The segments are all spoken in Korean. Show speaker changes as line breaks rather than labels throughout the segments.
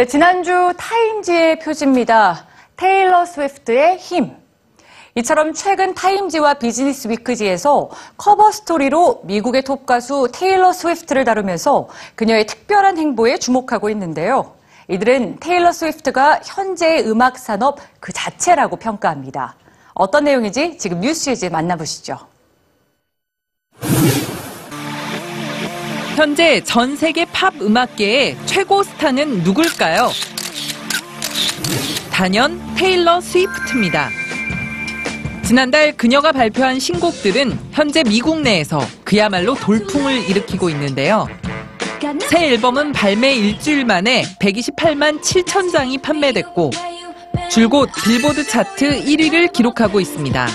네, 지난주 타임지의 표지입니다. 테일러 스위프트의 힘. 이처럼 최근 타임지와 비즈니스 위크지에서 커버 스토리로 미국의 톱 가수 테일러 스위프트를 다루면서 그녀의 특별한 행보에 주목하고 있는데요. 이들은 테일러 스위프트가 현재의 음악 산업 그 자체라고 평가합니다. 어떤 내용인지 지금 뉴스G 만나보시죠.
현재 전 세계 팝 음악계의 최고 스타는 누굴까요? 단연 테일러 스위프트입니다. 지난달 그녀가 발표한 신곡들은 현재 미국 내에서 그야말로 돌풍을 일으키고 있는데요. 새 앨범은 발매 일주일 만에 128만 7천 장이 판매됐고 줄곧 빌보드 차트 1위를 기록하고 있습니다.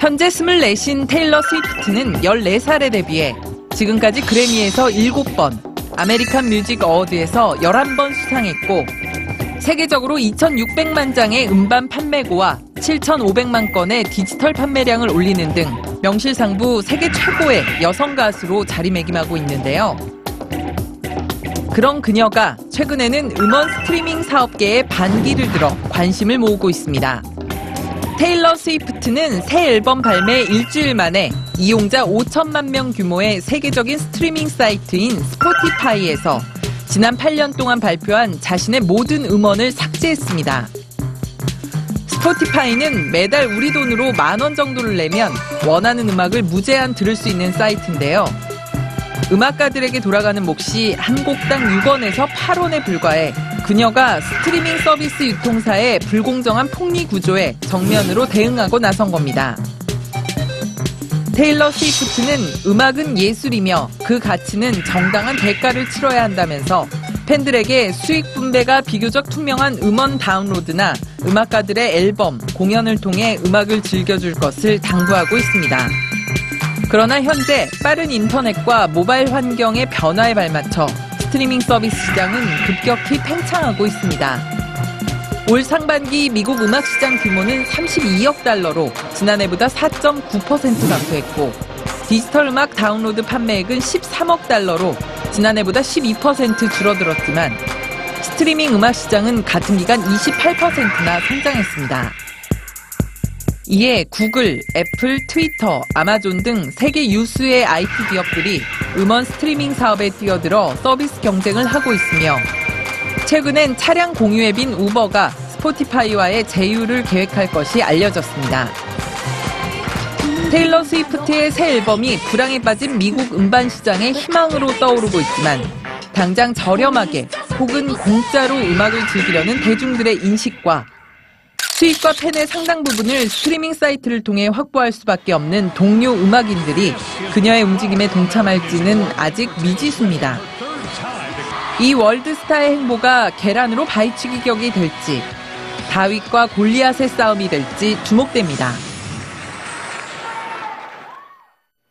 현재 24세인 테일러 스위프트는 14살에 데뷔해 지금까지 그래미에서 7번, 아메리칸 뮤직 어워드에서 11번 수상했고 세계적으로 2,600만 장의 음반 판매고와 7,500만 건의 디지털 판매량을 올리는 등 명실상부 세계 최고의 여성 가수로 자리매김하고 있는데요. 그런 그녀가 최근에는 음원 스트리밍 사업계에 반기를 들어 관심을 모으고 있습니다. 테일러 스위프트는 새 앨범 발매 일주일 만에 이용자 5천만 명 규모의 세계적인 스트리밍 사이트인 스포티파이에서 지난 8년 동안 발표한 자신의 모든 음원을 삭제했습니다. 스포티파이는 매달 우리 돈으로 만 원 정도를 내면 원하는 음악을 무제한 들을 수 있는 사이트인데요. 음악가들에게 돌아가는 몫이 한 곡당 6원에서 8원에 불과해 그녀가 스트리밍 서비스 유통사의 불공정한 폭리 구조에 정면으로 대응하고 나선 겁니다. 테일러 스위프트는 음악은 예술이며 그 가치는 정당한 대가를 치러야 한다면서 팬들에게 수익 분배가 비교적 투명한 음원 다운로드나 음악가들의 앨범, 공연을 통해 음악을 즐겨줄 것을 당부하고 있습니다. 그러나 현재 빠른 인터넷과 모바일 환경의 변화에 발맞춰 스트리밍 서비스 시장은 급격히 팽창하고 있습니다. 올 상반기 미국 음악 시장 규모는 32억 달러로 지난해보다 4.9% 감소했고 디지털 음악 다운로드 판매액은 13억 달러로 지난해보다 12% 줄어들었지만 스트리밍 음악 시장은 같은 기간 28%나 성장했습니다. 이에 구글, 애플, 트위터, 아마존 등 세계 유수의 IT 기업들이 음원 스트리밍 사업에 뛰어들어 서비스 경쟁을 하고 있으며 최근엔 차량 공유 앱인 우버가 스포티파이와의 제휴를 계획한 것이 알려졌습니다. 테일러 스위프트의 새 앨범이 불황에 빠진 미국 음반 시장의 희망으로 떠오르고 있지만 당장 저렴하게 혹은 공짜로 음악을 즐기려는 대중들의 인식과 수익과 팬의 상당 부분을 스트리밍 사이트를 통해 확보할 수밖에 없는 동료 음악인들이 그녀의 움직임에 동참할지는 아직 미지수입니다. 이 월드스타의 행보가 계란으로 바위치기 격이 될지 다윗과 골리앗의 싸움이 될지 주목됩니다.